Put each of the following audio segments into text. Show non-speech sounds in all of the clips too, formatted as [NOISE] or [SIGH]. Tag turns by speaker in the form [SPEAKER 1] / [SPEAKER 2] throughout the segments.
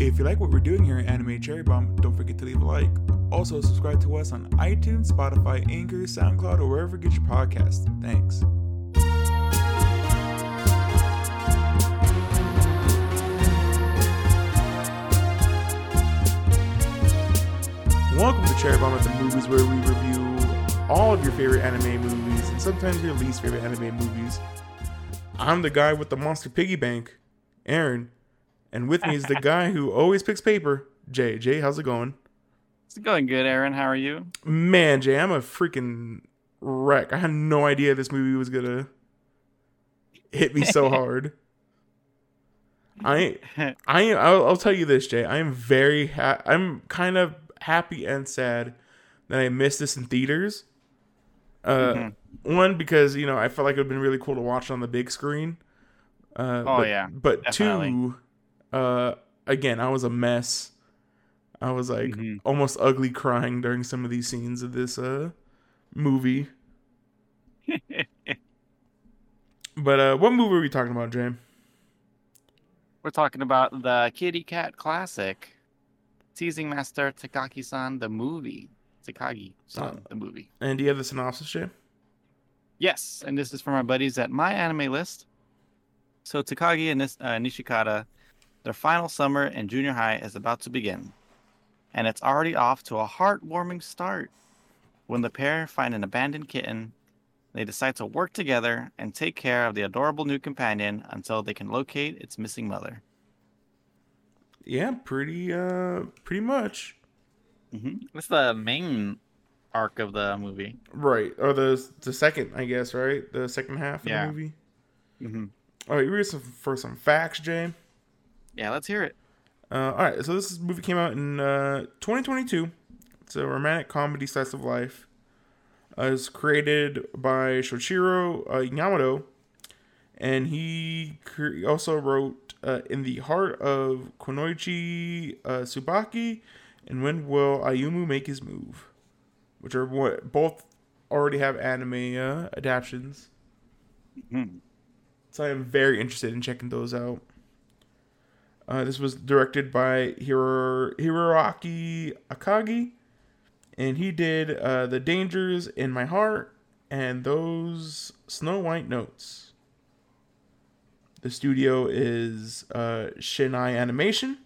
[SPEAKER 1] If you like what we're doing here at Anime Cherry Bomb, don't forget to leave a like. Also, subscribe to us on iTunes, Spotify, Anchor, SoundCloud, or wherever you get your podcasts. Thanks. Welcome to Cherry Bomb at the Movies, where we review all of your favorite anime movies and sometimes your least favorite anime movies. I'm the guy with the monster piggy bank, Aaron, and with me is the guy who always picks paper, Jay. Jay, how's it going?
[SPEAKER 2] It's going good, Aaron. How are you?
[SPEAKER 1] Man, Jay, I'm a freaking wreck. I had no idea this movie was gonna hit me so [LAUGHS] hard. I, I, I'll, I'll tell you this, Jay. I am very, ha- I'm kind of happy and sad that I missed this in theaters. Uh,
[SPEAKER 2] Mhm.
[SPEAKER 1] one because you know I felt like it would have been really cool to watch on the big screen. Uh,
[SPEAKER 2] Oh,
[SPEAKER 1] but,
[SPEAKER 2] yeah,
[SPEAKER 1] but
[SPEAKER 2] definitely.
[SPEAKER 1] two, uh, again, I was a mess. I was like
[SPEAKER 2] Mhm.
[SPEAKER 1] almost ugly crying during some of these scenes of this uh movie. [LAUGHS] But uh, what movie are we talking about, Jay?
[SPEAKER 2] We're talking about the Kitty Cat classic, Teasing Master Takagi-san, the movie. Takagi-san,
[SPEAKER 1] Oh.
[SPEAKER 2] the movie.
[SPEAKER 1] And do you have the synopsis, Jay?
[SPEAKER 2] Yes, and this is from our buddies at My Anime List. So Takagi and uh, Nishikata, their final summer in junior high is about to begin, and it's already off to a heartwarming start. When the pair find an abandoned kitten, they decide to work together and take care of the adorable new companion until they can locate its missing mother.
[SPEAKER 1] Yeah, pretty uh, pretty much.
[SPEAKER 2] Mm-hmm. That's the main arc of the movie.
[SPEAKER 1] Right, or the the second, I guess, right? The second half of
[SPEAKER 2] Yeah.
[SPEAKER 1] the movie.
[SPEAKER 2] Mm-hmm.
[SPEAKER 1] All right, you ready some, for some facts, Jay?
[SPEAKER 2] Yeah, let's hear it.
[SPEAKER 1] Uh, all right, so this movie came out in uh, 2022. It's a romantic comedy slice of life. Uh, it was created by Shoichiro uh, Yamato, and he cre- also wrote uh, "In the Heart of Kunoichi uh, Tsubaki" and "When Will Ayumu Make His Move," which are what both already have anime uh, adaptations.
[SPEAKER 2] Mhm.
[SPEAKER 1] So I am very interested in checking those out. Uh, this was directed by Hiro, Hiroaki Akagi, and he did uh, The Dangers in My Heart and those Snow White Notes. The studio is uh, Shin-Ei Animation,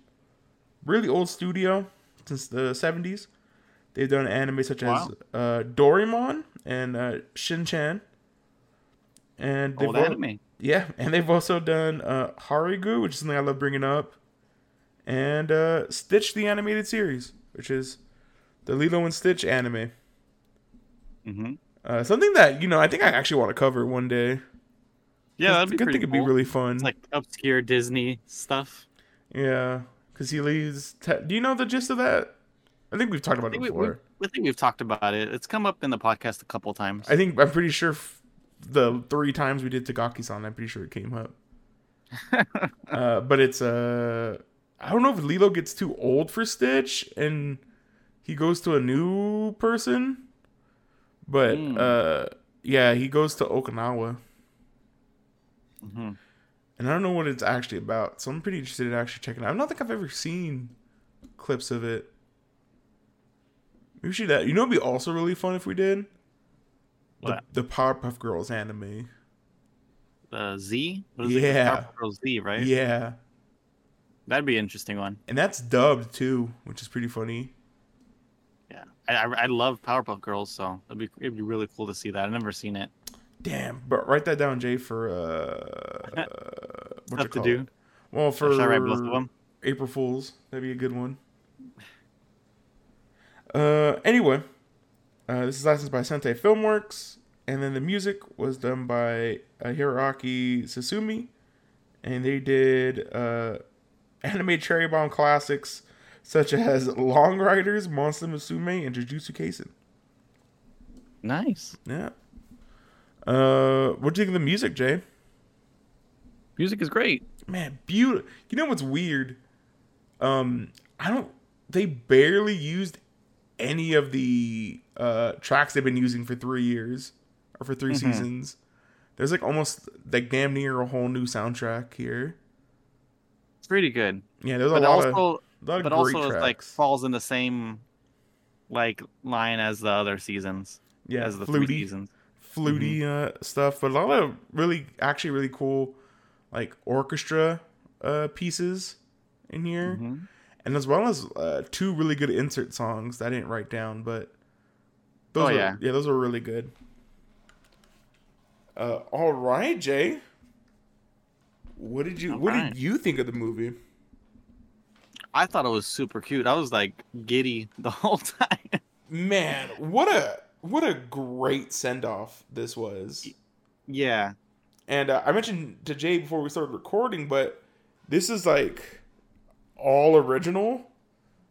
[SPEAKER 1] really old studio since the 70s. They've done anime such
[SPEAKER 2] Wow.
[SPEAKER 1] as uh, Doraemon and uh, Shin-Chan. And they've
[SPEAKER 2] Old anime.
[SPEAKER 1] Yeah, and they've also done uh, Harigu, which is something I love bringing up, and uh, Stitch the animated series, which is the Lilo and Stitch anime.
[SPEAKER 2] Mm-hmm.
[SPEAKER 1] Uh, something that you know I think I actually want to cover one day.
[SPEAKER 2] Yeah, that'd be
[SPEAKER 1] I think it'd
[SPEAKER 2] cool.
[SPEAKER 1] be really fun.
[SPEAKER 2] It's like obscure Disney stuff.
[SPEAKER 1] yeah, because he leaves. Te- Do you know the gist of that? I think we've talked about it
[SPEAKER 2] we,
[SPEAKER 1] before.
[SPEAKER 2] we, I think we've talked about it. It's come up in the podcast a couple times.
[SPEAKER 1] I think I'm pretty sure f- the three times we did Tagaki-san, I'm pretty sure it came up. [LAUGHS] uh, but it's uh, I don't know if Lilo gets too old for Stitch and he goes to a new person, but
[SPEAKER 2] Hmm.
[SPEAKER 1] uh, yeah, he goes to Okinawa,
[SPEAKER 2] hmm
[SPEAKER 1] and I don't know what it's actually about. So I'm pretty interested in actually checking it out. I don't think I've ever seen clips of it. Maybe we should. uh, You know, it'd be also really fun if we did the, the Powerpuff Girls anime.
[SPEAKER 2] The Z? What is
[SPEAKER 1] Yeah.
[SPEAKER 2] Powerpuff Girls Z, right?
[SPEAKER 1] Yeah.
[SPEAKER 2] That'd be an interesting one.
[SPEAKER 1] And that's dubbed too, which is pretty funny.
[SPEAKER 2] Yeah. I, I, I love Powerpuff Girls, so it'd be it'd be really cool to see that. I've never seen it.
[SPEAKER 1] Damn, but write that down, Jay, for uh, uh [LAUGHS] what
[SPEAKER 2] to do.
[SPEAKER 1] Well, for
[SPEAKER 2] Should I write both of them?
[SPEAKER 1] April Fools, that'd be a good one. Uh, anyway, uh, this is licensed by Sentai Filmworks, and then the music was done by uh, Hiroaki Tsutsumi, and they did uh, [LAUGHS] anime cherry bomb classics such as Long Riders, Monster Musume, and Jujutsu Kaisen.
[SPEAKER 2] Nice.
[SPEAKER 1] Yeah. Uh, what do you think of the music, Jay?
[SPEAKER 2] Music is great.
[SPEAKER 1] Man, beautiful. You know what's weird? Um, I don't. They barely used any of the uh tracks they've been using for three years or for 3
[SPEAKER 2] Mhm.
[SPEAKER 1] seasons. There's like almost like damn near a whole new soundtrack here.
[SPEAKER 2] It's pretty good.
[SPEAKER 1] Yeah, there's a
[SPEAKER 2] but
[SPEAKER 1] lot
[SPEAKER 2] also,
[SPEAKER 1] of, a lot of
[SPEAKER 2] but
[SPEAKER 1] great
[SPEAKER 2] also
[SPEAKER 1] tracks.
[SPEAKER 2] like falls in the same like line as the other seasons.
[SPEAKER 1] yeah,
[SPEAKER 2] as the three
[SPEAKER 1] fluty,
[SPEAKER 2] seasons.
[SPEAKER 1] fluty uh, stuff, but a lot of really, actually, really cool, like orchestra uh, pieces in here,
[SPEAKER 2] Mhm.
[SPEAKER 1] And as well as uh, two really good insert songs that I didn't write down, but those
[SPEAKER 2] Oh,
[SPEAKER 1] are,
[SPEAKER 2] yeah.
[SPEAKER 1] yeah, those are really good. Uh, all right, Jay. What did you
[SPEAKER 2] All
[SPEAKER 1] What
[SPEAKER 2] right.
[SPEAKER 1] did you think of the movie?
[SPEAKER 2] I thought it was super cute. I was like giddy the [LAUGHS] whole time.
[SPEAKER 1] Man, what a what a great send off this was.
[SPEAKER 2] yeah.
[SPEAKER 1] And uh, I mentioned to Jay before we started recording, but this is like all original,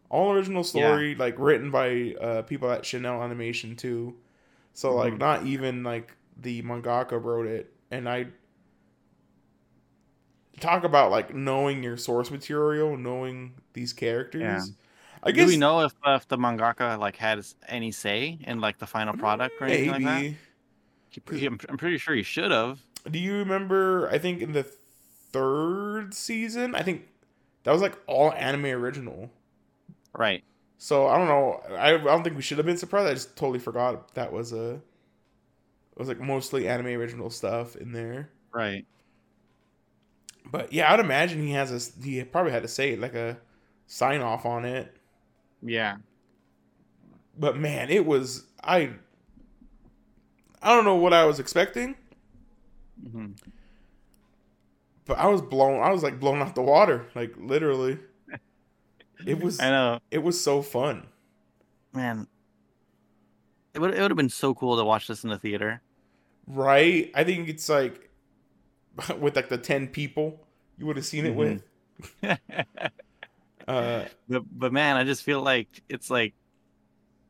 [SPEAKER 1] all original story, like written by uh, people at Shin-Ei Animation too. So like,
[SPEAKER 2] Mhm.
[SPEAKER 1] not even like the mangaka wrote it. And I talk about like knowing your source material, knowing these characters.
[SPEAKER 2] Yeah.
[SPEAKER 1] I
[SPEAKER 2] Do
[SPEAKER 1] guess
[SPEAKER 2] we know if, if the mangaka like had any say in like the final product or anything
[SPEAKER 1] maybe.
[SPEAKER 2] like that? He- I'm, I'm pretty sure he should have.
[SPEAKER 1] Do you remember? I think in the third season, I think that was like all anime original.
[SPEAKER 2] Right.
[SPEAKER 1] So I don't know. I, I don't think we should have been surprised. I just totally forgot that was a. It was like mostly anime original stuff in there.
[SPEAKER 2] Right.
[SPEAKER 1] But yeah, I'd imagine he has a. He probably had to say like a sign off on it.
[SPEAKER 2] Yeah.
[SPEAKER 1] But man, it was I. I don't know what I was expecting,
[SPEAKER 2] hmm
[SPEAKER 1] but I was blown. I was like blown out the water, like literally. It was. [LAUGHS]
[SPEAKER 2] I know,
[SPEAKER 1] It was so fun.
[SPEAKER 2] man. It would it would have been so cool to watch this in the theater.
[SPEAKER 1] Right? I think it's like [LAUGHS] with like the 10 people you would have seen it with. Uh [LAUGHS]
[SPEAKER 2] but but man, I just feel like it's like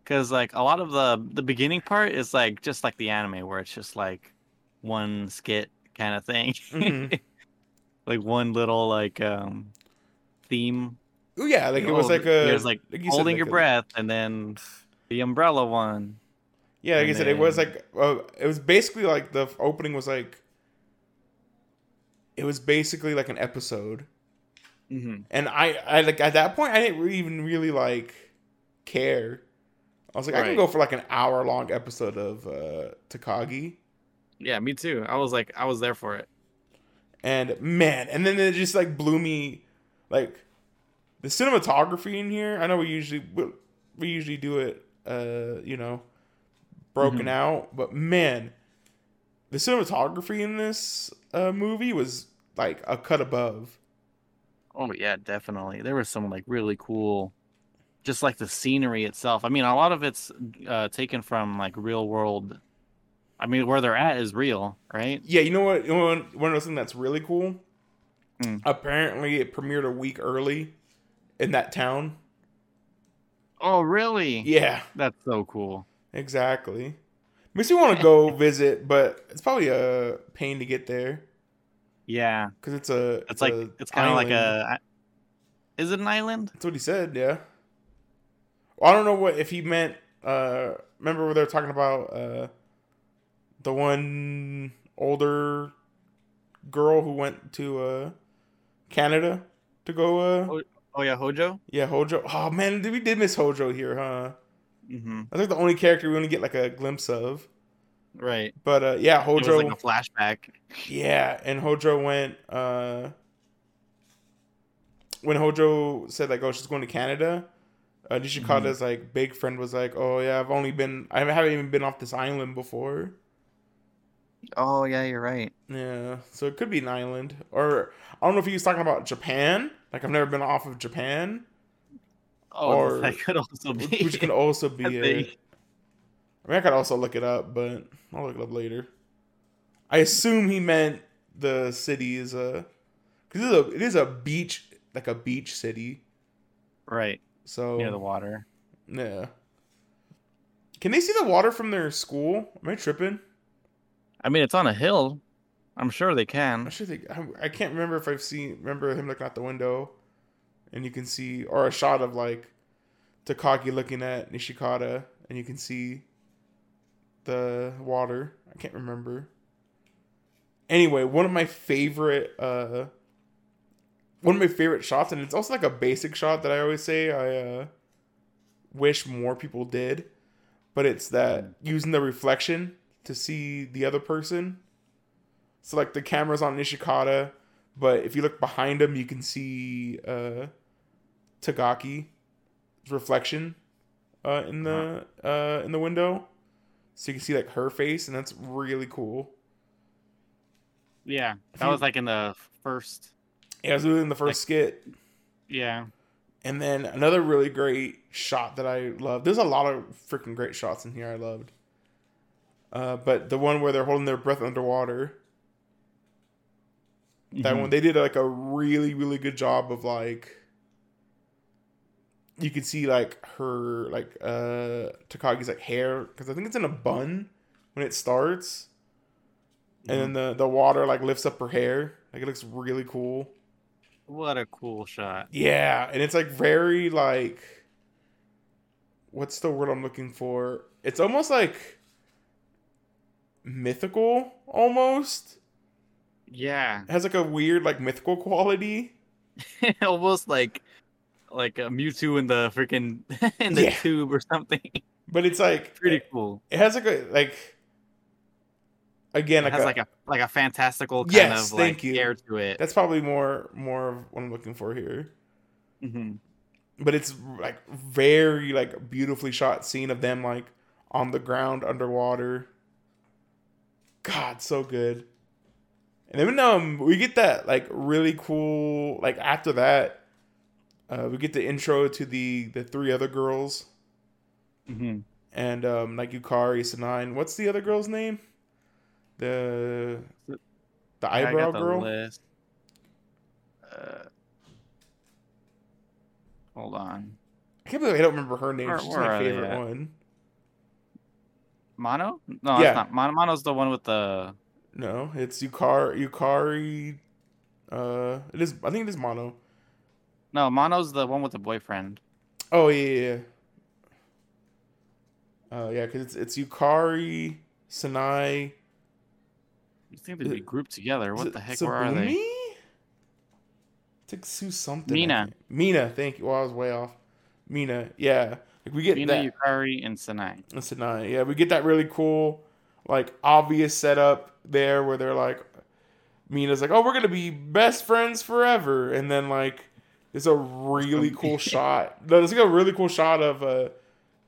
[SPEAKER 2] because like a lot of the the beginning part is like just like the anime where it's just like one skit kind of thing,
[SPEAKER 1] Mhm.
[SPEAKER 2] Like one little like um theme.
[SPEAKER 1] oh yeah, like it was
[SPEAKER 2] Oh,
[SPEAKER 1] like a
[SPEAKER 2] there's like,
[SPEAKER 1] like you said,
[SPEAKER 2] holding
[SPEAKER 1] like
[SPEAKER 2] your
[SPEAKER 1] a-
[SPEAKER 2] breath, and then the umbrella one.
[SPEAKER 1] Yeah, like I said, it was like uh, it was basically like the opening was like it was basically like an episode.
[SPEAKER 2] Mm-hmm.
[SPEAKER 1] And I I like at that point I didn't really even really like care. I was like I can go for like an hour long episode of uh Takagi.
[SPEAKER 2] Yeah, me too. I was like, I was there for it.
[SPEAKER 1] And man, and then it just like blew me like the cinematography in here. I know we usually we, usually do it uh, you know, broken
[SPEAKER 2] Mhm.
[SPEAKER 1] out, but man, the cinematography in this uh movie was like a cut above.
[SPEAKER 2] Oh yeah, definitely. There was some like really cool, just like the scenery itself. I mean, a lot of it's uh, taken from like real world. I mean, where they're at is real, right?
[SPEAKER 1] Yeah, you know what? You know one of those things that's really cool.
[SPEAKER 2] Hmm.
[SPEAKER 1] Apparently, it premiered a week early in that town.
[SPEAKER 2] Oh, really?
[SPEAKER 1] Yeah,
[SPEAKER 2] That's so cool.
[SPEAKER 1] exactly. Makes me want to go [LAUGHS] visit, but it's probably a pain to get there
[SPEAKER 2] Yeah,
[SPEAKER 1] because it's a.
[SPEAKER 2] it's like
[SPEAKER 1] a
[SPEAKER 2] it's kind of like a. Is it an island?
[SPEAKER 1] That's what he said. Yeah. Well, I don't know what if he meant. Uh, remember where they were talking about uh, the one older girl who went to uh, Canada to go. Uh,
[SPEAKER 2] Oh. Oh yeah, Hojo.
[SPEAKER 1] Yeah, Hojo. Oh man, we did miss Hojo here, huh?
[SPEAKER 2] Mm-hmm.
[SPEAKER 1] That's like the only character we only get like a glimpse of.
[SPEAKER 2] Right.
[SPEAKER 1] But uh, yeah, Hojo.
[SPEAKER 2] like a flashback.
[SPEAKER 1] yeah, and Hojo went. Uh, when Hojo said like, "Oh, she's going to Canada," uh, Nishikata's like big friend was like, "Oh yeah, I've only been. I haven't even been off this island before."
[SPEAKER 2] Oh yeah, you're right.
[SPEAKER 1] Yeah, so it could be an island, or I don't know if he was talking about Japan. Like I've never been off of Japan,
[SPEAKER 2] Oh,
[SPEAKER 1] Or-
[SPEAKER 2] that [LAUGHS] could also be.
[SPEAKER 1] which could also be [LAUGHS]
[SPEAKER 2] I
[SPEAKER 1] it. I mean, I could also look it up, but I'll look it up later. I assume he meant the city is a because it is a it is a beach like a beach city.
[SPEAKER 2] right
[SPEAKER 1] So
[SPEAKER 2] near the water.
[SPEAKER 1] yeah. Can they see the water from their school? Am I tripping?
[SPEAKER 2] I mean, it's on a hill. I'm sure they can.
[SPEAKER 1] I
[SPEAKER 2] can.
[SPEAKER 1] should think. I, I can't remember if I've seen remember him looking out the window, and you can see or a shot of like Takagi looking at Nishikata, and you can see the water. I can't remember. Anyway, one of my favorite uh one of my favorite shots, and it's also like a basic shot that I always say I uh, wish more people did, but it's that using the reflection to see the other person. So like the camera's on Nishikata, but if you look behind him, you can see uh, Tagaki's reflection uh, in the uh, in the window, so you can see like her face, and that's really cool.
[SPEAKER 2] Yeah, that was like in the first.
[SPEAKER 1] Yeah, it was in the first
[SPEAKER 2] Like-
[SPEAKER 1] skit.
[SPEAKER 2] Yeah.
[SPEAKER 1] And then another really great shot that I love. There's a lot of freaking great shots in here I loved. Uh, but the one where they're holding their breath underwater, that
[SPEAKER 2] Mhm.
[SPEAKER 1] one they did like a really really good job of like. You could see like her like uh Takagi's like hair because I think it's in a bun when it starts, and then the the water like lifts up her hair. Like it looks really cool.
[SPEAKER 2] What a cool shot.
[SPEAKER 1] Yeah, and it's like very like what's the word I'm looking for? It's almost like mythical almost.
[SPEAKER 2] Yeah.
[SPEAKER 1] It has like a weird like mythical quality. [LAUGHS]
[SPEAKER 2] Almost like like a Mewtwo in the freaking [LAUGHS] in the
[SPEAKER 1] Yeah.
[SPEAKER 2] tube or something.
[SPEAKER 1] But it's like
[SPEAKER 2] Pretty
[SPEAKER 1] it,
[SPEAKER 2] cool.
[SPEAKER 1] it has like a like again
[SPEAKER 2] It
[SPEAKER 1] like,
[SPEAKER 2] has
[SPEAKER 1] a,
[SPEAKER 2] like a like a fantastical kind
[SPEAKER 1] Yes,
[SPEAKER 2] of like
[SPEAKER 1] you.
[SPEAKER 2] air to it.
[SPEAKER 1] that's probably more more of what I'm looking for here.
[SPEAKER 2] hmm
[SPEAKER 1] But it's like very like beautifully shot scene of them like on the ground underwater. God, so good. And then um we get that like really cool like after that uh we get the intro to the the three other girls
[SPEAKER 2] hmm
[SPEAKER 1] and um like Yukari Sanae. What's the other girl's name? The the
[SPEAKER 2] I
[SPEAKER 1] eyebrow
[SPEAKER 2] the
[SPEAKER 1] girl?
[SPEAKER 2] list. Uh, hold on.
[SPEAKER 1] I can't believe I don't remember her name.
[SPEAKER 2] Where-
[SPEAKER 1] She's
[SPEAKER 2] where
[SPEAKER 1] my favorite one.
[SPEAKER 2] Mono? No,
[SPEAKER 1] Yeah.
[SPEAKER 2] it's not. Mono, Mono's the one with the.
[SPEAKER 1] No, it's Yukari Yukari uh it is I think it is Mono.
[SPEAKER 2] No, Mono's the one with the boyfriend.
[SPEAKER 1] Oh yeah, yeah. yeah. Uh, yeah, because it's it's Yukari, Sanae.
[SPEAKER 2] You think they'd be grouped together? What the heck? Where are they?
[SPEAKER 1] Tsubumi? It's like Sue something.
[SPEAKER 2] Mina.
[SPEAKER 1] Mina, thank you. Well, I was way off. Mina, yeah. Like we get
[SPEAKER 2] Mina,
[SPEAKER 1] that.
[SPEAKER 2] Yukari, and Sanae.
[SPEAKER 1] and Sanae, yeah, we get that really cool, like obvious setup there where they're like, Mina's like, oh, we're gonna be best friends forever, and then like, there's a really [LAUGHS] cool shot. No, there's like a really cool shot of uh,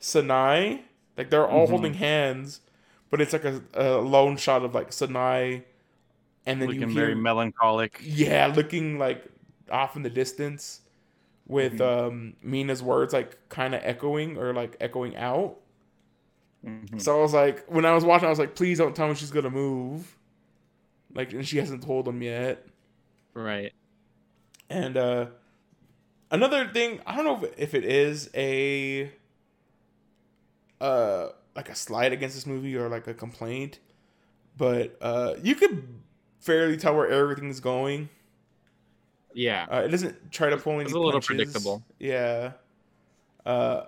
[SPEAKER 1] Sanae, like they're all
[SPEAKER 2] Mhm.
[SPEAKER 1] holding hands, but it's like a, a lone shot of like Sanae, and then
[SPEAKER 2] Looking
[SPEAKER 1] you
[SPEAKER 2] very melancholic.
[SPEAKER 1] yeah, looking like off in the distance, with
[SPEAKER 2] Mhm.
[SPEAKER 1] um Mina's words like kind of echoing or like echoing out.
[SPEAKER 2] Mhm.
[SPEAKER 1] So I was like, when I was watching, I was like, please don't tell me she's gonna move. Like, and she hasn't told him yet.
[SPEAKER 2] Right.
[SPEAKER 1] And uh another thing, I don't know if, if it is a uh like a slide against this movie or like a complaint, but uh you could fairly tell where everything's going.
[SPEAKER 2] Yeah.
[SPEAKER 1] Uh, it doesn't try to pull any.
[SPEAKER 2] It's a little
[SPEAKER 1] punches.
[SPEAKER 2] predictable.
[SPEAKER 1] Yeah. Uh,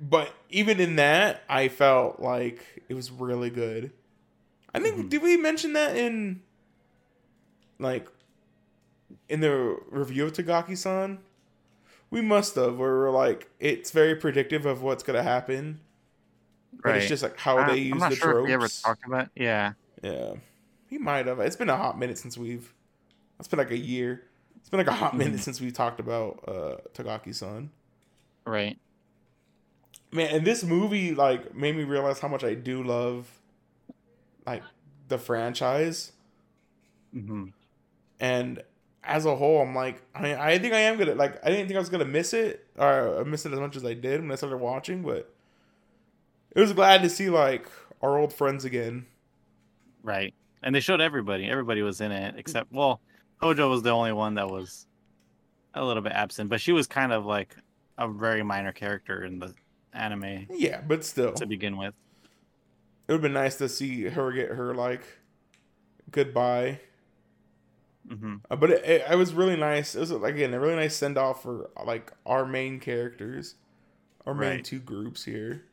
[SPEAKER 1] but even in that, I felt like it was really good. I think
[SPEAKER 2] Mhm.
[SPEAKER 1] did we mention that in like in the review of Tagaki-san? We must have. Where we're like, it's very predictive of what's gonna happen, but it's just like how
[SPEAKER 2] I-
[SPEAKER 1] they use
[SPEAKER 2] I'm not
[SPEAKER 1] the
[SPEAKER 2] sure
[SPEAKER 1] tropes.
[SPEAKER 2] if we ever talked about. Yeah.
[SPEAKER 1] Yeah, he might have. It's been a hot minute since we've. It's been like a year. It's been like a hot minute
[SPEAKER 2] Mhm.
[SPEAKER 1] since we talked about uh, Tagaki-san.
[SPEAKER 2] Right.
[SPEAKER 1] Man, and this movie like made me realize how much I do love, like, the franchise.
[SPEAKER 2] hmm
[SPEAKER 1] And as a whole, I'm like, I I think I am gonna like. I didn't think I was gonna miss it or miss it as much as I did when I started watching, but it was glad to see like our old friends again.
[SPEAKER 2] Right. And they showed everybody. Everybody was in it except well, Hojo was the only one that was a little bit absent, but she was kind of like a very minor character in the anime
[SPEAKER 1] Yeah, but still,
[SPEAKER 2] to begin with.
[SPEAKER 1] it would have been nice to see her get her like goodbye.
[SPEAKER 2] hmm
[SPEAKER 1] Uh, but it, it, it was really nice. It was like again a really nice send off for like our main characters, our main two groups here.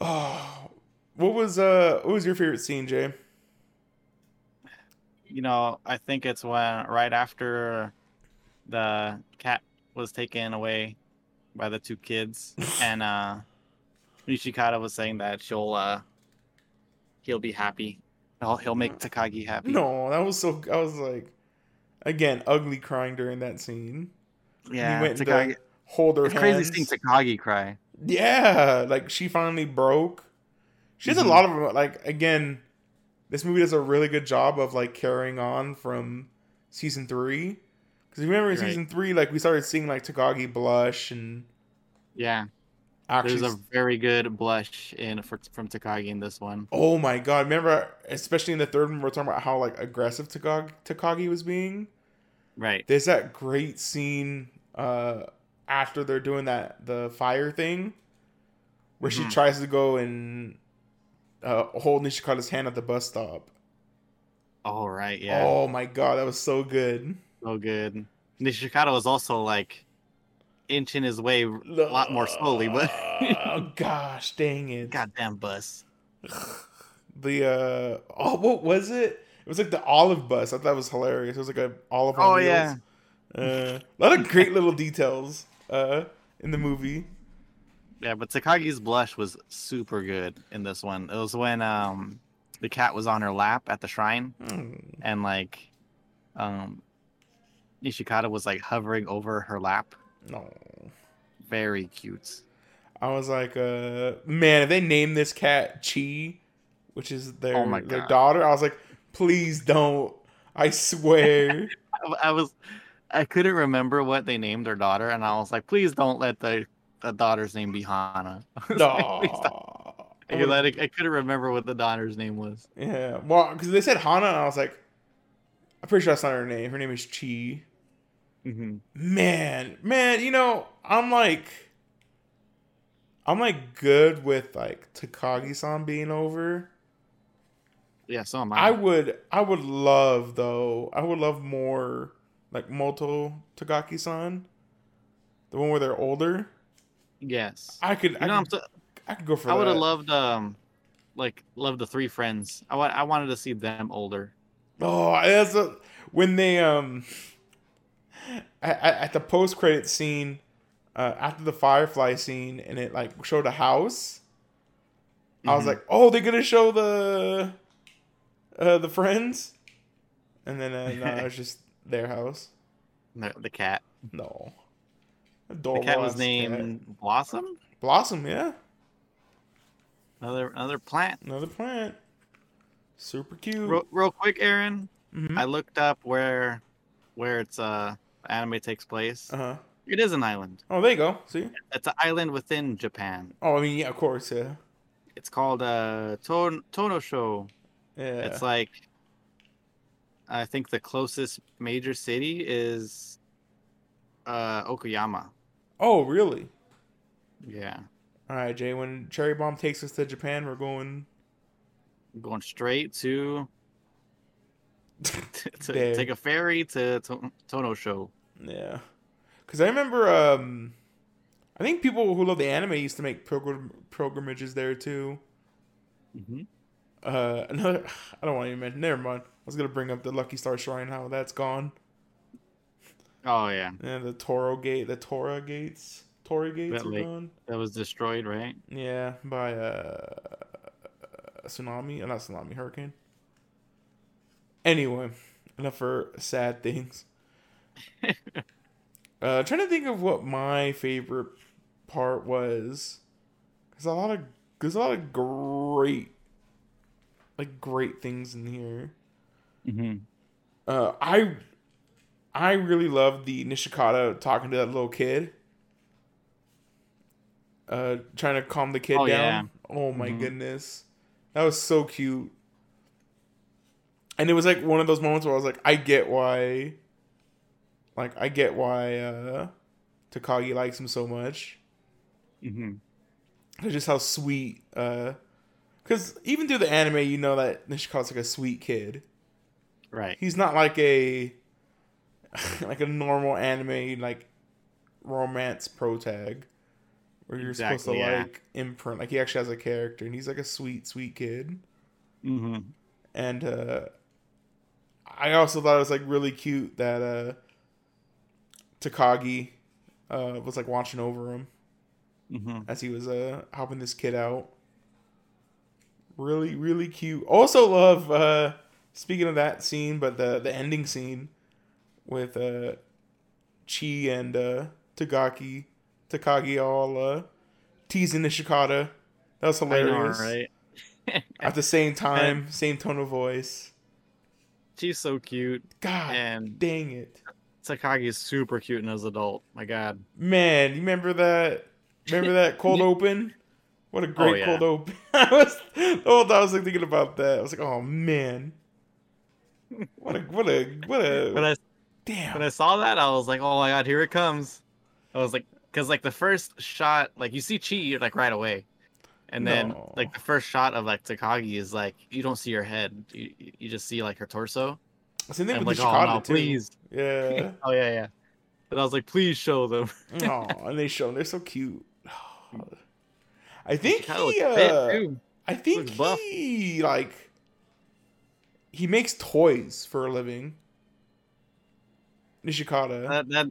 [SPEAKER 1] Oh, [SIGHS] what was uh what was your favorite scene, Jay?
[SPEAKER 2] You know, I think it's when right after the cat was taken away by the two kids, [LAUGHS] and uh Nishikata was saying that she'll uh he'll be happy. He'll he'll make Takagi happy.
[SPEAKER 1] No, that was so. I was like, again, ugly crying during that scene.
[SPEAKER 2] yeah,
[SPEAKER 1] he went to hold her
[SPEAKER 2] It's
[SPEAKER 1] hands.
[SPEAKER 2] crazy seeing Takagi cry.
[SPEAKER 1] Yeah, like she finally broke. She has
[SPEAKER 2] Mhm.
[SPEAKER 1] a lot of like again. This movie does a really good job of like carrying on from season three. Because remember in
[SPEAKER 2] Right.
[SPEAKER 1] season three, like we started seeing like Takagi blush and
[SPEAKER 2] Yeah,
[SPEAKER 1] actually.
[SPEAKER 2] there's a very good blush in for, from Takagi in this one.
[SPEAKER 1] oh my god! Remember, especially in the third one, we're talking about how like aggressive Takagi, Takagi was being.
[SPEAKER 2] Right.
[SPEAKER 1] There's that great scene uh after they're doing that the fire thing where she
[SPEAKER 2] Mhm.
[SPEAKER 1] tries to go and uh, hold Nishikata's hand at the bus stop.
[SPEAKER 2] All right. Yeah.
[SPEAKER 1] Oh my god, that was so good.
[SPEAKER 2] So good. Nishikata was also like inching his way a lot more slowly, but
[SPEAKER 1] oh [LAUGHS] gosh, dang it.
[SPEAKER 2] goddamn bus. [SIGHS]
[SPEAKER 1] The uh oh what was it? It was like the olive bus. I thought it was hilarious. It was like a olive on
[SPEAKER 2] Oh yeah.
[SPEAKER 1] Uh, a lot of great little details uh in the movie.
[SPEAKER 2] Yeah, but Takagi's blush was super good in this one. It was when um the cat was on her lap at the shrine
[SPEAKER 1] Hmm.
[SPEAKER 2] and like um Nishikata was like hovering over her lap.
[SPEAKER 1] No.
[SPEAKER 2] Very cute.
[SPEAKER 1] I was like, uh, man, if they name this cat Chi, which is their
[SPEAKER 2] Oh
[SPEAKER 1] their daughter, I was like, please don't. I swear. [LAUGHS]
[SPEAKER 2] I, I was I couldn't remember what they named their daughter and I was like, please don't let the, the daughter's name be Hana. [LAUGHS] I like,
[SPEAKER 1] no.
[SPEAKER 2] I, I couldn't remember what the daughter's name was.
[SPEAKER 1] Yeah, well, because they said Hana, and I was like, I'm pretty sure that's not her name. Her name is Chi.
[SPEAKER 2] Mm-hmm.
[SPEAKER 1] Man, man, you know, I'm like, I'm like good with like Takagi-san being over.
[SPEAKER 2] Yeah, so am I.
[SPEAKER 1] I would, I would love though. I would love more like Moto Takagi-san, the one where they're older.
[SPEAKER 2] Yes.
[SPEAKER 1] I could,
[SPEAKER 2] You
[SPEAKER 1] I
[SPEAKER 2] know, I'm
[SPEAKER 1] could,
[SPEAKER 2] so,
[SPEAKER 1] I could go for
[SPEAKER 2] I would have loved um like loved the three friends. I I wanted to see them older.
[SPEAKER 1] Oh, that's a, when they um at, the post credit scene uh, after the Firefly scene and it like showed a house. I was
[SPEAKER 2] Mhm.
[SPEAKER 1] like, oh, they're gonna show the uh the friends, and then uh, no, it's [LAUGHS] just their house.
[SPEAKER 2] the cat.
[SPEAKER 1] No,
[SPEAKER 2] The
[SPEAKER 1] adorable
[SPEAKER 2] cat was named Blossom.
[SPEAKER 1] cat. Blossom. Yeah,
[SPEAKER 2] Another another plant.
[SPEAKER 1] another plant. Super cute.
[SPEAKER 2] Real, real quick, Aaron.
[SPEAKER 1] Mhm.
[SPEAKER 2] I looked up where where it's uh anime takes place.
[SPEAKER 1] Uh huh.
[SPEAKER 2] It is an island.
[SPEAKER 1] Oh, there you go. See.
[SPEAKER 2] It's an island within Japan.
[SPEAKER 1] Oh, I mean, yeah, of course, yeah,
[SPEAKER 2] It's called uh Ton- Tonosho.
[SPEAKER 1] yeah.
[SPEAKER 2] It's like I think the closest major city is uh Okayama.
[SPEAKER 1] Oh, really?
[SPEAKER 2] Yeah.
[SPEAKER 1] All right, Jay. When Cherry Bomb takes us to Japan, we're going.
[SPEAKER 2] Going straight to [LAUGHS] to take a ferry to, to Tonosho.
[SPEAKER 1] Yeah, because I remember. um I think people who love the anime used to make pilgrim pilgrimages there too.
[SPEAKER 2] Mm-hmm.
[SPEAKER 1] Uh, [LAUGHS] another. I don't want to even mention. Never mind. I was gonna bring up the Lucky Star Shrine. How that's gone.
[SPEAKER 2] Oh yeah,
[SPEAKER 1] And the Toro Gate, the Tora Gates, Tori Gates
[SPEAKER 2] That
[SPEAKER 1] are
[SPEAKER 2] lake.
[SPEAKER 1] gone.
[SPEAKER 2] that was destroyed, right?
[SPEAKER 1] Yeah, by uh, a tsunami, uh, not tsunami, hurricane. Anyway, enough for sad things. [LAUGHS] uh, trying to think of what my favorite part was. There's a lot of there's a lot of great, like great things in here.
[SPEAKER 2] Mm-hmm.
[SPEAKER 1] Uh, I I really love the Nishikata talking to that little kid. Uh, trying to calm the kid
[SPEAKER 2] Oh,
[SPEAKER 1] down. Oh my
[SPEAKER 2] Mhm.
[SPEAKER 1] goodness, that was so cute. And it was like one of those moments where I was like, I get why. Like I get why uh, Takagi likes him so much.
[SPEAKER 2] Mm-hmm.
[SPEAKER 1] Just how sweet. uh Because even through the anime, you know that Nishikata's like a sweet kid.
[SPEAKER 2] Right.
[SPEAKER 1] he's not like a [LAUGHS] like a normal anime like romance protag where you're supposed to
[SPEAKER 2] yeah.
[SPEAKER 1] like imprint like he actually has a character and he's like a sweet sweet kid
[SPEAKER 2] Mm-hmm.
[SPEAKER 1] and uh I also thought it was like really cute that uh Takagi uh was like watching over him
[SPEAKER 2] hmm
[SPEAKER 1] as he was uh helping this kid out. Really, really cute. Also love uh speaking of that scene, but the the ending scene with uh Chi and uh Tagaki Takagi all uh teasing Nishikata. That was
[SPEAKER 2] I know,
[SPEAKER 1] hilarious.
[SPEAKER 2] right? [LAUGHS]
[SPEAKER 1] At the same time, [LAUGHS] same tone of voice.
[SPEAKER 2] She's so cute,
[SPEAKER 1] God
[SPEAKER 2] and
[SPEAKER 1] dang it.
[SPEAKER 2] Takagi is super cute in his adult. My God.
[SPEAKER 1] Man, you remember that? Remember that [LAUGHS] cold open? What a great
[SPEAKER 2] Oh, yeah.
[SPEAKER 1] cold open! I was the whole time I was like thinking about that. I was like, oh man, what a what a what a
[SPEAKER 2] I
[SPEAKER 1] damn.
[SPEAKER 2] when I saw that, I was like, oh my God, here it comes. I was like, because like the first shot, like you see Chi like right away, and then
[SPEAKER 1] No.
[SPEAKER 2] like the first shot of like Takagi is like you don't see her head, you, you just see like her torso.
[SPEAKER 1] Same thing with
[SPEAKER 2] like,
[SPEAKER 1] the
[SPEAKER 2] oh
[SPEAKER 1] Chicago
[SPEAKER 2] no,
[SPEAKER 1] too.
[SPEAKER 2] please.
[SPEAKER 1] Yeah. [LAUGHS]
[SPEAKER 2] oh yeah, yeah. But I was like, please show them. [LAUGHS]
[SPEAKER 1] oh, and they show them. They're so cute. [SIGHS] I think he. Uh. I think he like. He makes toys for a living. Nishikata.
[SPEAKER 2] That that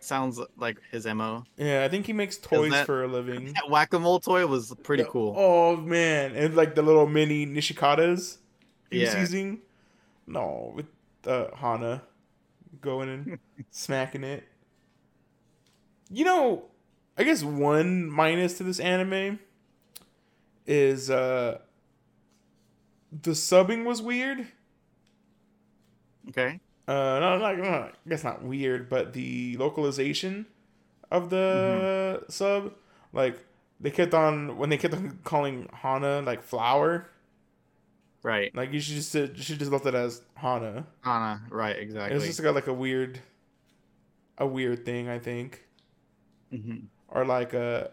[SPEAKER 2] sounds like his mo.
[SPEAKER 1] yeah, I think he makes toys
[SPEAKER 2] that-
[SPEAKER 1] for a living.
[SPEAKER 2] That whack a mole toy was pretty
[SPEAKER 1] The-
[SPEAKER 2] cool.
[SPEAKER 1] Oh man, and like the little mini Nishikatas he was
[SPEAKER 2] Yeah.
[SPEAKER 1] using. No, with uh, Hana going and [LAUGHS] smacking it. You know, I guess one minus to this anime is uh the subbing was weird.
[SPEAKER 2] Okay.
[SPEAKER 1] Uh, no, not, guess not weird, but the localization of the sub, like they kept on when they kept on calling Hana like flower,
[SPEAKER 2] Right.
[SPEAKER 1] like you should just you should just left it as Hana.
[SPEAKER 2] Hana. Right. Exactly.
[SPEAKER 1] It's just got like a weird, a weird thing I think,
[SPEAKER 2] Mhm.
[SPEAKER 1] or like uh,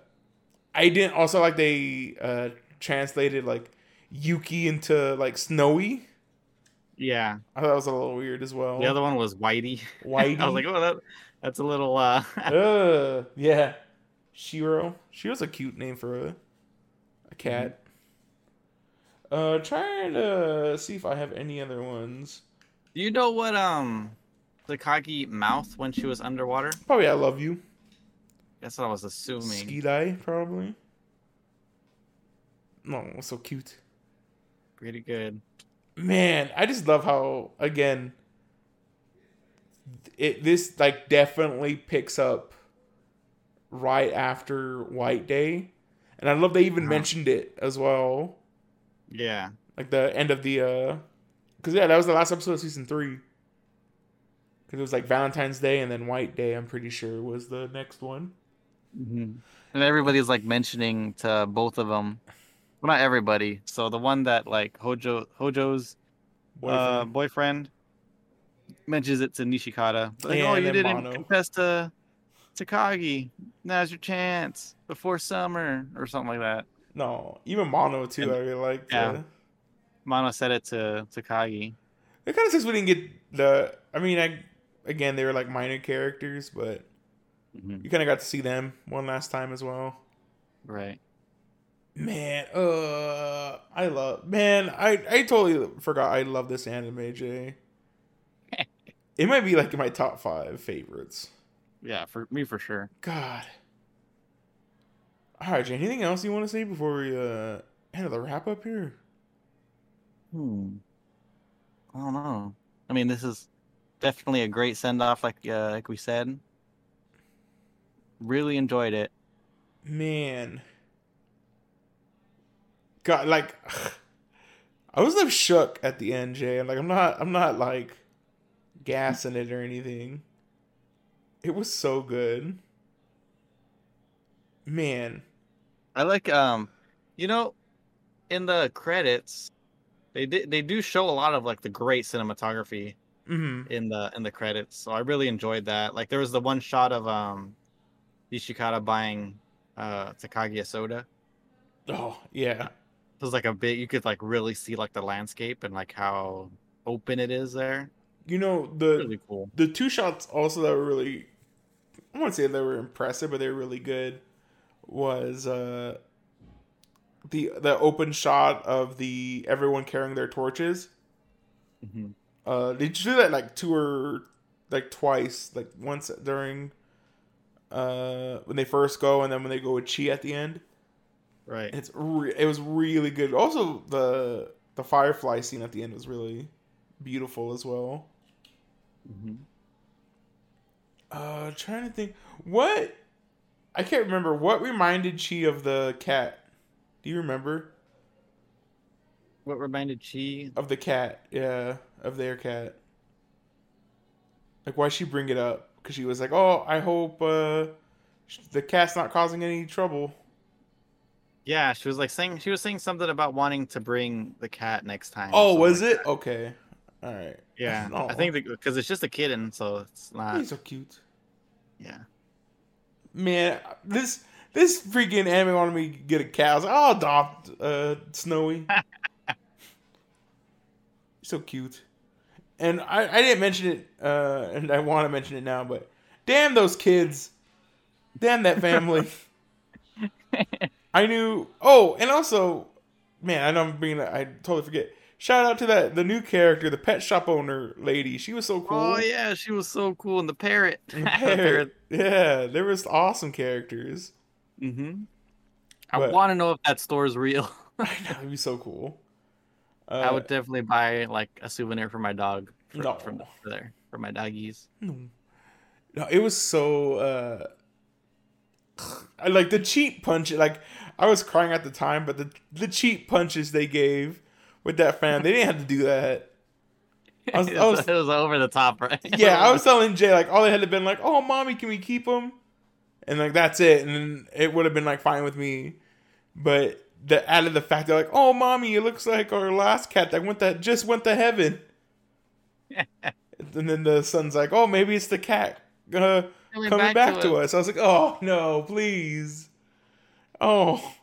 [SPEAKER 1] I didn't also like they uh translated like Yuki into like Snowy.
[SPEAKER 2] Yeah.
[SPEAKER 1] I thought that was a little weird as well.
[SPEAKER 2] The other one was Whitey. [LAUGHS]
[SPEAKER 1] Whitey.
[SPEAKER 2] I was like, oh, that, that's a little. uh [LAUGHS]
[SPEAKER 1] uh, yeah. Shiro. She was a cute name for a, a cat. Uh, trying to see if I have any other ones.
[SPEAKER 2] Do you know what um Takagi mouth when she was underwater?
[SPEAKER 1] Probably I love you.
[SPEAKER 2] That's what I was assuming.
[SPEAKER 1] Ski die, probably. No, so cute.
[SPEAKER 2] Pretty good.
[SPEAKER 1] Man, I just love how again it this like definitely picks up right after White Day. And I love they even
[SPEAKER 2] Uh-huh.
[SPEAKER 1] mentioned it as well.
[SPEAKER 2] Yeah.
[SPEAKER 1] like the end of the uh because yeah that was the last episode of season three because it was like valentine's day and then white day i'm pretty sure was the next one
[SPEAKER 2] hmm And everybody's like mentioning to both of them. Well, not everybody. So the one that like Hojo Hojo's uh,
[SPEAKER 1] Boyfriend.
[SPEAKER 2] boyfriend mentions it to Nishikata. Like,
[SPEAKER 1] Yeah,
[SPEAKER 2] oh, you didn't
[SPEAKER 1] Mono.
[SPEAKER 2] confess to Takagi. Now's your chance before summer or something like that.
[SPEAKER 1] no even mono too
[SPEAKER 2] And-
[SPEAKER 1] i really liked
[SPEAKER 2] yeah.
[SPEAKER 1] uh,
[SPEAKER 2] Mono said it to Takagi.
[SPEAKER 1] it kind of sucks we didn't get the i mean i again they were like minor characters but
[SPEAKER 2] Mhm.
[SPEAKER 1] you kind of got to see them one last time as well
[SPEAKER 2] Right.
[SPEAKER 1] Man uh i love man i i totally forgot i love this anime jay [LAUGHS] it might be like my top five favorites
[SPEAKER 2] Yeah, for me for sure.
[SPEAKER 1] God. All right, Jay. Anything else you want to say before we uh end the wrap up here?
[SPEAKER 2] Hmm. I don't know. I mean, this is definitely a great send off, like uh, like we said. Really enjoyed it.
[SPEAKER 1] Man. God, like [SIGHS] I was left shook at the end, Jay. Like I'm not I'm not like gassing it or anything. It was so good. Man.
[SPEAKER 2] I like um, you know, in the credits, they did they do show a lot of like the great cinematography
[SPEAKER 1] Mm-hmm.
[SPEAKER 2] in the in the credits. So I really enjoyed that. Like there was the one shot of um, Nishikata buying uh Takagi a soda.
[SPEAKER 1] Oh, yeah.
[SPEAKER 2] It was like a bit you could like really see like the landscape and like how open it is there.
[SPEAKER 1] You know, the
[SPEAKER 2] Really cool.
[SPEAKER 1] the two shots also that were really I wouldn't say they were impressive, but they were really good. Was uh the the open shot of the everyone carrying their torches,
[SPEAKER 2] hmm
[SPEAKER 1] Uh, did you do that like two or like twice? Like once during uh when they first go, and then when they go with Chi at the end.
[SPEAKER 2] Right.
[SPEAKER 1] It's re- it was really good. Also, the the firefly scene at the end was really beautiful as well.
[SPEAKER 2] hmm
[SPEAKER 1] Uh, trying to think what I can't remember what reminded Chi of the cat. Do you remember
[SPEAKER 2] What reminded Chi?
[SPEAKER 1] of the cat? Yeah, of their cat. Like why she bring it up? Because she was like, "Oh, I hope uh, the cat's not causing any trouble."
[SPEAKER 2] Yeah, she was like saying she was saying something about wanting to bring the cat next time.
[SPEAKER 1] Oh, was
[SPEAKER 2] like
[SPEAKER 1] it?
[SPEAKER 2] that.
[SPEAKER 1] Okay, all right.
[SPEAKER 2] Yeah. [LAUGHS] I think because it's just a kitten, so it's not.
[SPEAKER 1] He's so cute.
[SPEAKER 2] Yeah.
[SPEAKER 1] Man, this this freaking anime wanted me to get a cat. I was like, I'll adopt uh, Snowy. [LAUGHS] so cute. And I, I didn't mention it, uh, and I want to mention it now, but damn those kids. Damn that family. [LAUGHS] I knew. Oh, and also, man, I know I'm being. I totally forget. Shout out to that the new character, the pet shop owner lady. She was so cool.
[SPEAKER 2] Oh yeah, she was so cool, and the parrot.
[SPEAKER 1] And [LAUGHS] parrot. Yeah, there was awesome characters.
[SPEAKER 2] Mm-hmm. I want to know if that store is real. [LAUGHS]
[SPEAKER 1] I know, it'd be so cool. Uh,
[SPEAKER 2] I would definitely buy like a souvenir for my dog. For,
[SPEAKER 1] No.
[SPEAKER 2] from for there for my doggies.
[SPEAKER 1] No, No, it was so. uh I like the cheap punch. Like I was crying at the time, but the the cheap punches they gave with that fan, they didn't have to do that. I was- [LAUGHS] I
[SPEAKER 2] was, it was over the top, right? [LAUGHS]
[SPEAKER 1] Yeah, I was telling Jay like all they had to been like, "Oh, mommy, can we keep him?" And like that's it, and then it would have been like fine with me. But the added the fact they're like, "Oh, mommy, it looks like our last cat that went that just went to heaven." [LAUGHS] and then the son's like, "Oh, maybe it's the cat uh,
[SPEAKER 2] Coming
[SPEAKER 1] coming back, to,
[SPEAKER 2] us.
[SPEAKER 1] us. I was like, "Oh no, please!" Oh,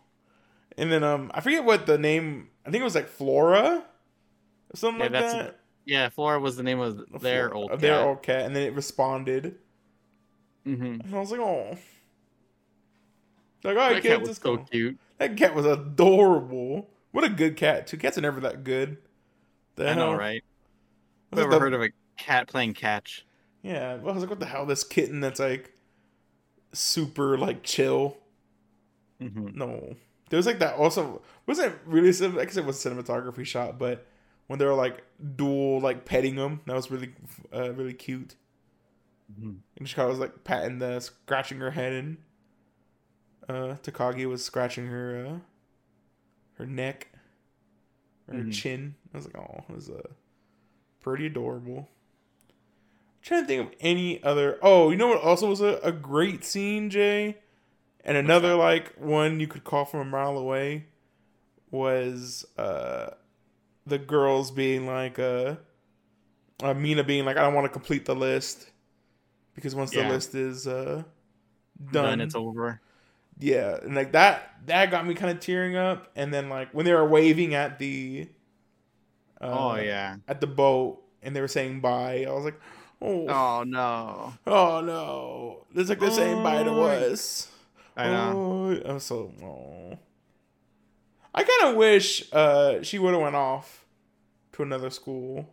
[SPEAKER 1] and then um, I forget what the name. I think it was like Flora, or something
[SPEAKER 2] Yeah,
[SPEAKER 1] like
[SPEAKER 2] that's-
[SPEAKER 1] that.
[SPEAKER 2] Yeah, Flora was the name of their
[SPEAKER 1] Flora-
[SPEAKER 2] old cat.
[SPEAKER 1] their old cat, and then it responded.
[SPEAKER 2] hmm
[SPEAKER 1] And I was like, oh. Like, all right,
[SPEAKER 2] That
[SPEAKER 1] kids,
[SPEAKER 2] cat was so
[SPEAKER 1] go.
[SPEAKER 2] cute.
[SPEAKER 1] That cat was adorable. What a good cat, too. Cats are never that good. The
[SPEAKER 2] I know,
[SPEAKER 1] hell?
[SPEAKER 2] right? I've ever
[SPEAKER 1] the-
[SPEAKER 2] heard of a cat playing catch.
[SPEAKER 1] Yeah, I was like, what the hell? This kitten that's like super like chill.
[SPEAKER 2] Hmm
[SPEAKER 1] No, there was like that. Also, wasn't really. I guess it was cinematography shot, but when they were like dual like petting them, that was really, uh, really cute.
[SPEAKER 2] hmm
[SPEAKER 1] And Chicago was like patting the scratching her head and uh Takagi was scratching her uh her neck or her
[SPEAKER 2] Mhm.
[SPEAKER 1] chin. I was like, oh, it was uh pretty adorable. trying to think of any other oh, you know what also was a, a great scene, Jay? And another like one you could call from a mile away was uh the girls being like uh, uh Mina being like, I don't want to complete the list because once
[SPEAKER 2] Yeah.
[SPEAKER 1] the list is uh
[SPEAKER 2] Done.
[SPEAKER 1] done,
[SPEAKER 2] It's over.
[SPEAKER 1] yeah, and like that that got me kind of tearing up. And then like when they were waving at the uh,
[SPEAKER 2] oh yeah.
[SPEAKER 1] at the boat and they were saying bye, I was like, oh
[SPEAKER 2] Oh no.
[SPEAKER 1] oh no, it's like they're saying bye to
[SPEAKER 2] Oh.
[SPEAKER 1] us.
[SPEAKER 2] I know.
[SPEAKER 1] Oh, I'm so. Oh. I kind of wish uh, she would have went off to another school.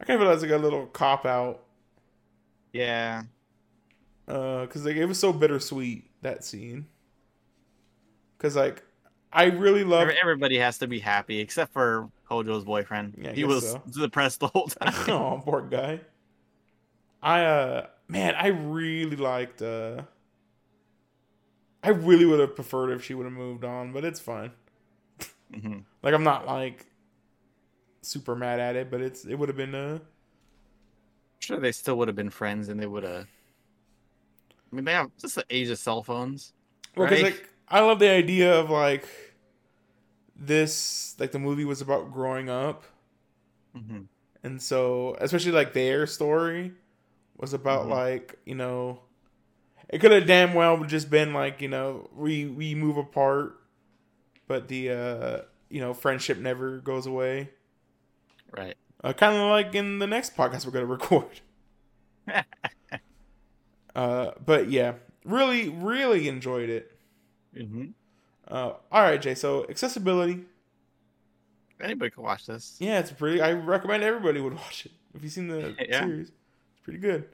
[SPEAKER 1] I kind of feel that's like a little cop out
[SPEAKER 2] Yeah.
[SPEAKER 1] because like it was so bittersweet that scene. Because like I really love.
[SPEAKER 2] Everybody has to be happy except for Hojo's boyfriend.
[SPEAKER 1] Yeah,
[SPEAKER 2] he was
[SPEAKER 1] so. [LAUGHS]
[SPEAKER 2] depressed the whole time. [LAUGHS]
[SPEAKER 1] oh, poor guy. I uh man, I really liked uh I really would have preferred if she would have moved on, but it's fine.
[SPEAKER 2] Mhm.
[SPEAKER 1] Like I'm not like super mad at it, but it's it would have been uh
[SPEAKER 2] sure they still would have been friends and they would have. I mean, they have just the age of cell phones.
[SPEAKER 1] well, 'cause,
[SPEAKER 2] Right.
[SPEAKER 1] like I love the idea of like this like the movie was about growing up,
[SPEAKER 2] hmm
[SPEAKER 1] and so especially like their story was about
[SPEAKER 2] Mhm.
[SPEAKER 1] like you know it could have damn well just been like you know we we move apart, but the uh you know friendship never goes away.
[SPEAKER 2] Right.
[SPEAKER 1] Uh, kind of like in the next podcast we're gonna record. [LAUGHS] uh, but yeah, really, really enjoyed it.
[SPEAKER 2] hmm
[SPEAKER 1] Uh, all right, Jay. So accessibility,
[SPEAKER 2] Anybody could watch this.
[SPEAKER 1] yeah, it's pretty. I recommend everybody would [LAUGHS] watch it. If you've seen the [LAUGHS]
[SPEAKER 2] Yeah.
[SPEAKER 1] series, it's pretty good.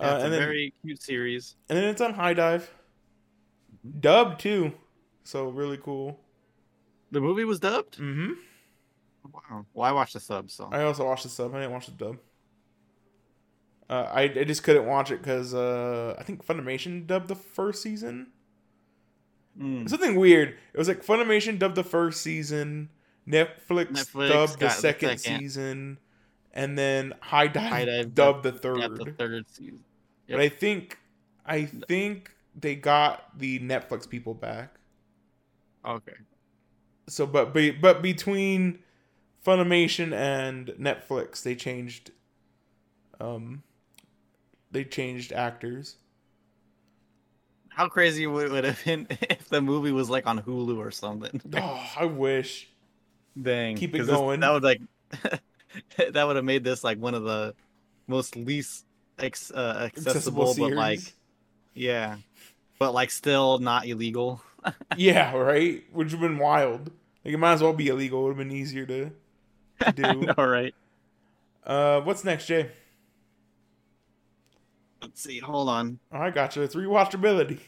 [SPEAKER 2] Yeah,
[SPEAKER 1] Uh,
[SPEAKER 2] it's a
[SPEAKER 1] then
[SPEAKER 2] very cute series.
[SPEAKER 1] and then it's on HIDIVE,
[SPEAKER 2] Mhm.
[SPEAKER 1] dubbed too, so really cool.
[SPEAKER 2] The movie was dubbed.
[SPEAKER 1] Mm-hmm.
[SPEAKER 2] Wow. Well, I watched the sub, so
[SPEAKER 1] I also watched the sub. I didn't watch the dub. Uh, I I just couldn't watch it because uh, I think Funimation dubbed the first season.
[SPEAKER 2] Mm.
[SPEAKER 1] Something weird. It was like Funimation dubbed the first season, Netflix,
[SPEAKER 2] Netflix
[SPEAKER 1] dubbed the
[SPEAKER 2] got the
[SPEAKER 1] second,
[SPEAKER 2] second.
[SPEAKER 1] season, and then HIDIVE,
[SPEAKER 2] High Dive
[SPEAKER 1] dubbed the
[SPEAKER 2] Got
[SPEAKER 1] third.
[SPEAKER 2] the third season.
[SPEAKER 1] But I think I think they got the Netflix people back.
[SPEAKER 2] Okay.
[SPEAKER 1] So, but be, but between Funimation and Netflix, they changed. Um, they changed actors.
[SPEAKER 2] How crazy would it would have been [LAUGHS] if the movie was like on Hulu or something?
[SPEAKER 1] Oh, I wish.
[SPEAKER 2] Dang.
[SPEAKER 1] Keep it going.
[SPEAKER 2] that would like [LAUGHS] [LAUGHS] that would have made this like one of the most least ex- uh, accessible, but like yeah, but like still not illegal. [LAUGHS]
[SPEAKER 1] yeah, right. Which would have been wild. Like it might as well be illegal. It would have been easier to, to [LAUGHS] do.
[SPEAKER 2] All right.
[SPEAKER 1] uh, what's next, Jay?
[SPEAKER 2] Let's see. Hold on.
[SPEAKER 1] Oh, I got you. It's rewatchability.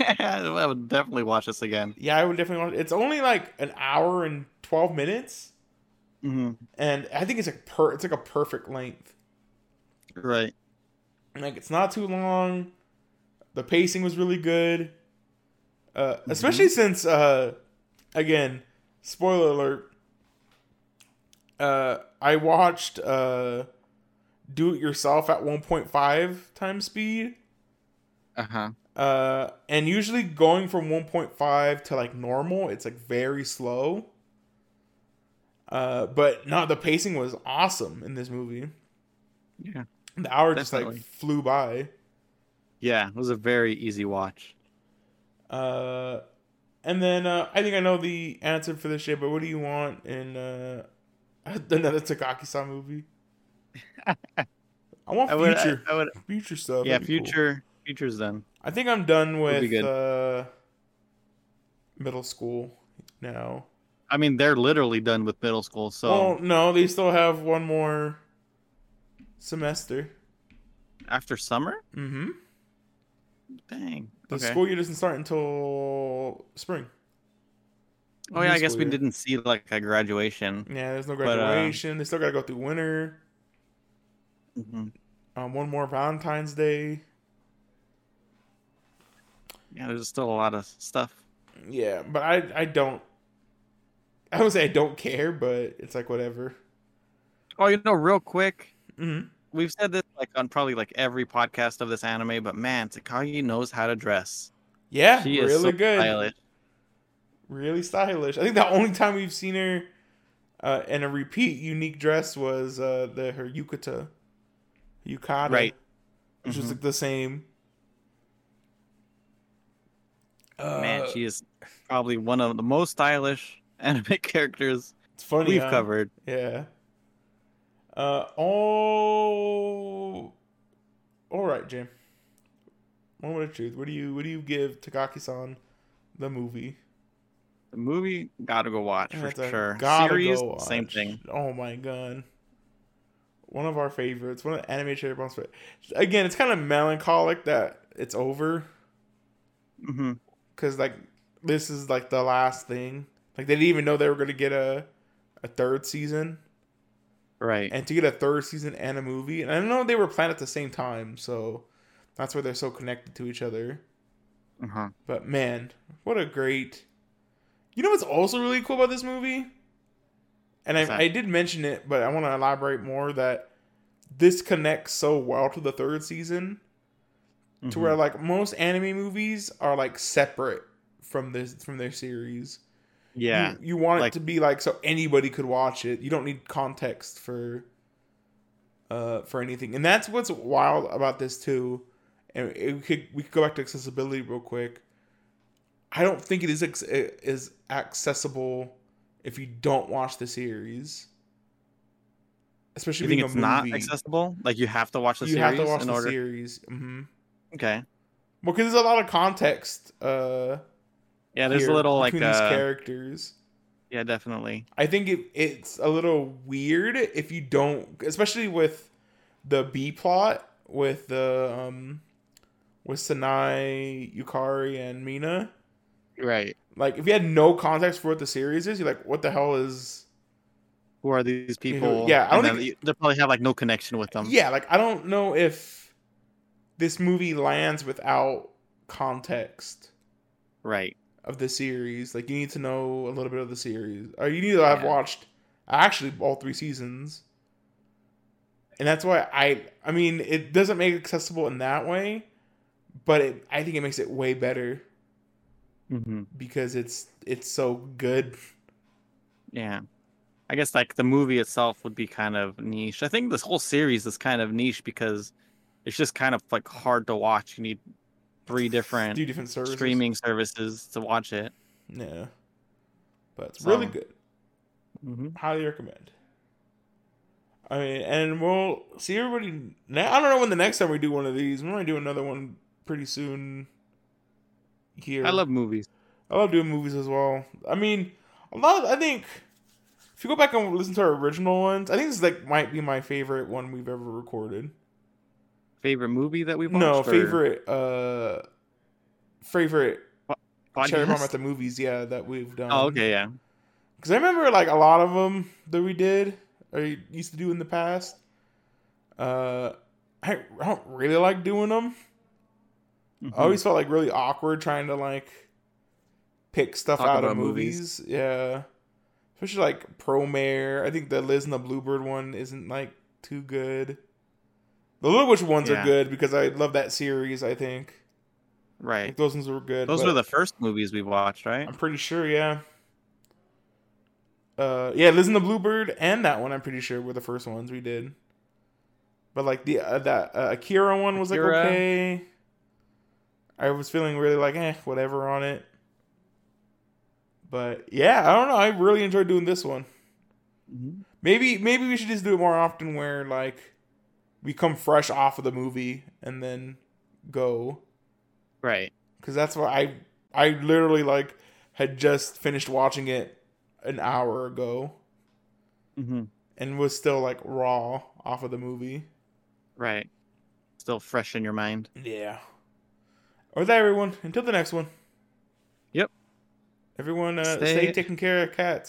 [SPEAKER 2] Yeah, I would definitely watch this again.
[SPEAKER 1] Yeah, I would definitely watch. It's only like an hour and twelve minutes,
[SPEAKER 2] hmm
[SPEAKER 1] and I think it's like per. It's like a perfect length.
[SPEAKER 2] Right.
[SPEAKER 1] Like it's not too long. The pacing was really good. Uh, especially since uh again, spoiler alert. Uh I watched uh Do It Yourself at 1.5 times speed.
[SPEAKER 2] Uh huh.
[SPEAKER 1] Uh and usually going from 1.5 to like normal, it's like very slow. Uh but no, the pacing was awesome in this movie.
[SPEAKER 2] Yeah.
[SPEAKER 1] The hour just like flew by.
[SPEAKER 2] Yeah. It was a very easy watch.
[SPEAKER 1] Uh, and then uh, I think I know the answer for this shit, but what do you want in uh, [LAUGHS] another Takagi-san movie? I want [LAUGHS]
[SPEAKER 2] I would. I,
[SPEAKER 1] future,
[SPEAKER 2] I would.
[SPEAKER 1] future stuff.
[SPEAKER 2] Yeah.
[SPEAKER 1] That'd cool.
[SPEAKER 2] Future. Futures then.
[SPEAKER 1] I think I'm done with uh, middle school now.
[SPEAKER 2] I mean, they're literally done with middle school, so
[SPEAKER 1] Well, no, they still have one more semester.
[SPEAKER 2] after summer.
[SPEAKER 1] Mm-hmm.
[SPEAKER 2] Dang.
[SPEAKER 1] The
[SPEAKER 2] okay.
[SPEAKER 1] school year doesn't start until spring.
[SPEAKER 2] Oh yeah, I guess
[SPEAKER 1] school
[SPEAKER 2] we
[SPEAKER 1] year.
[SPEAKER 2] didn't see like a graduation.
[SPEAKER 1] Yeah, there's no
[SPEAKER 2] But, uh,
[SPEAKER 1] graduation. they still got to go through winter.
[SPEAKER 2] hmm
[SPEAKER 1] Um, one more Valentine's Day.
[SPEAKER 2] Yeah, there's still a lot of stuff.
[SPEAKER 1] Yeah, but I I don't. I would say I don't care, but it's like whatever.
[SPEAKER 2] Oh, you know, real quick,
[SPEAKER 1] hmm
[SPEAKER 2] we've said this like on probably like every podcast of this anime, but man, Takagi knows how to dress.
[SPEAKER 1] Yeah,
[SPEAKER 2] She
[SPEAKER 1] really
[SPEAKER 2] is so
[SPEAKER 1] good,
[SPEAKER 2] stylish.
[SPEAKER 1] really stylish. I think the only time we've seen her uh, in a repeat unique dress was uh, the her yukata, yukata,
[SPEAKER 2] Right.
[SPEAKER 1] Which was
[SPEAKER 2] Mhm.
[SPEAKER 1] like the same. Uh,
[SPEAKER 2] Man, she is probably one of the most stylish anime [LAUGHS] characters
[SPEAKER 1] it's funny.
[SPEAKER 2] we've
[SPEAKER 1] huh?
[SPEAKER 2] covered.
[SPEAKER 1] Yeah. Uh oh. All right, Jim. Moment of truth. What do you what do you give Takagi-san the movie?
[SPEAKER 2] The movie, gotta go watch for sure.
[SPEAKER 1] gotta
[SPEAKER 2] Series,
[SPEAKER 1] go
[SPEAKER 2] same thing.
[SPEAKER 1] Oh my god. One of our favorites. One of the anime cherry bombs. Again, it's kind of melancholic that it's over
[SPEAKER 2] hmm
[SPEAKER 1] because like this is like the last thing. Like they didn't even know they were gonna get a a third season.
[SPEAKER 2] Right.
[SPEAKER 1] and to get a third season and a movie. And I know they were planned at the same time, so that's why they're so connected to each other.
[SPEAKER 2] uh-huh.
[SPEAKER 1] But man, what a great! You know what's also really cool about this movie? And I,
[SPEAKER 2] that?
[SPEAKER 1] I did mention it, but I want to elaborate more that this connects so well to the third season, to
[SPEAKER 2] Mhm.
[SPEAKER 1] where like most anime movies are like separate from this from their series.
[SPEAKER 2] Yeah.
[SPEAKER 1] you, you want
[SPEAKER 2] like-
[SPEAKER 1] it to be like so anybody could watch it. You don't need context for uh for anything, and that's what's wild about this too. And it, we could we could go back to accessibility real quick. I don't think it is ex- is accessible if you don't watch the series, especially
[SPEAKER 2] You think it's
[SPEAKER 1] a
[SPEAKER 2] not accessible? Like you have to watch the
[SPEAKER 1] you
[SPEAKER 2] series
[SPEAKER 1] have to watch
[SPEAKER 2] in
[SPEAKER 1] the
[SPEAKER 2] order.
[SPEAKER 1] series. hmm
[SPEAKER 2] Okay.
[SPEAKER 1] Well, because there's a lot of context. Uh,
[SPEAKER 2] Yeah, there's
[SPEAKER 1] here
[SPEAKER 2] a little like
[SPEAKER 1] between these
[SPEAKER 2] uh,
[SPEAKER 1] characters.
[SPEAKER 2] Yeah, definitely.
[SPEAKER 1] I think it, it's a little weird if you don't, especially with the B plot with the um with Sanae, Yukari, and Mina.
[SPEAKER 2] Right.
[SPEAKER 1] Like if you had no context for what the series is, you're like, what the hell is?
[SPEAKER 2] Who are these people?
[SPEAKER 1] yeah, I don't think-
[SPEAKER 2] they probably have like no connection with them.
[SPEAKER 1] Yeah, like I don't know if this movie lands without context
[SPEAKER 2] Right.
[SPEAKER 1] Of the series. Like you need to know a little bit of the series, or you need to have
[SPEAKER 2] Yeah.
[SPEAKER 1] watched actually all three seasons. And that's why I, I mean, it doesn't make it accessible in that way, but it, I think it makes it way better
[SPEAKER 2] hmm
[SPEAKER 1] because it's it's so good.
[SPEAKER 2] Yeah. I guess like the movie itself would be kind of niche. I think this whole series is kind of niche because it's just kind of like hard to watch. You need three different
[SPEAKER 1] different services.
[SPEAKER 2] streaming services to watch it.
[SPEAKER 1] Yeah, but it's
[SPEAKER 2] So-
[SPEAKER 1] really good.
[SPEAKER 2] hmm
[SPEAKER 1] highly recommend. I mean, and we'll see everybody. Now, I don't know when the next time we do one of these. We might do another one pretty soon. Here,
[SPEAKER 2] I love movies.
[SPEAKER 1] I love doing movies as well. I mean, a lot. Of, I think if you go back and listen to our original ones, I think this like might be my favorite one we've ever recorded.
[SPEAKER 2] Favorite movie that we've watched?
[SPEAKER 1] No,
[SPEAKER 2] or
[SPEAKER 1] favorite. uh Favorite Cherry Bomb at the movies. Yeah, that we've done.
[SPEAKER 2] Oh, okay, yeah.
[SPEAKER 1] Because I remember like a lot of them that we did or used to do in the past. Uh, I, I don't really like doing them.
[SPEAKER 2] Mhm.
[SPEAKER 1] I always felt like really awkward trying to like pick stuff
[SPEAKER 2] Talk
[SPEAKER 1] out of
[SPEAKER 2] about
[SPEAKER 1] movies. Yeah, especially like Promare. I think the Liz and the Bluebird one isn't like too good. The Little Witch ones are good because I love that series. I think
[SPEAKER 2] right.
[SPEAKER 1] like, those ones were good.
[SPEAKER 2] Those were the first movies we watched, right?
[SPEAKER 1] I'm pretty sure, yeah. Uh, yeah, Liz and the Bluebird and that one, I'm pretty sure were the first ones we did. But like the uh, that uh, Akira one was
[SPEAKER 2] Akira.
[SPEAKER 1] like okay. I was feeling really like eh, whatever on it. But yeah, I don't know. I really enjoyed doing this one.
[SPEAKER 2] Mhm.
[SPEAKER 1] Maybe maybe we should just do it more often, where like we come fresh off of the movie and then go
[SPEAKER 2] Right.
[SPEAKER 1] because that's why I I literally like had just finished watching it an hour ago
[SPEAKER 2] hmm
[SPEAKER 1] and was still like raw off of the movie.
[SPEAKER 2] Right. Still fresh in your mind.
[SPEAKER 1] Yeah. Or that everyone. Until the next one.
[SPEAKER 2] Yep.
[SPEAKER 1] Everyone, uh,
[SPEAKER 2] Stay-
[SPEAKER 1] stay taking care of cats.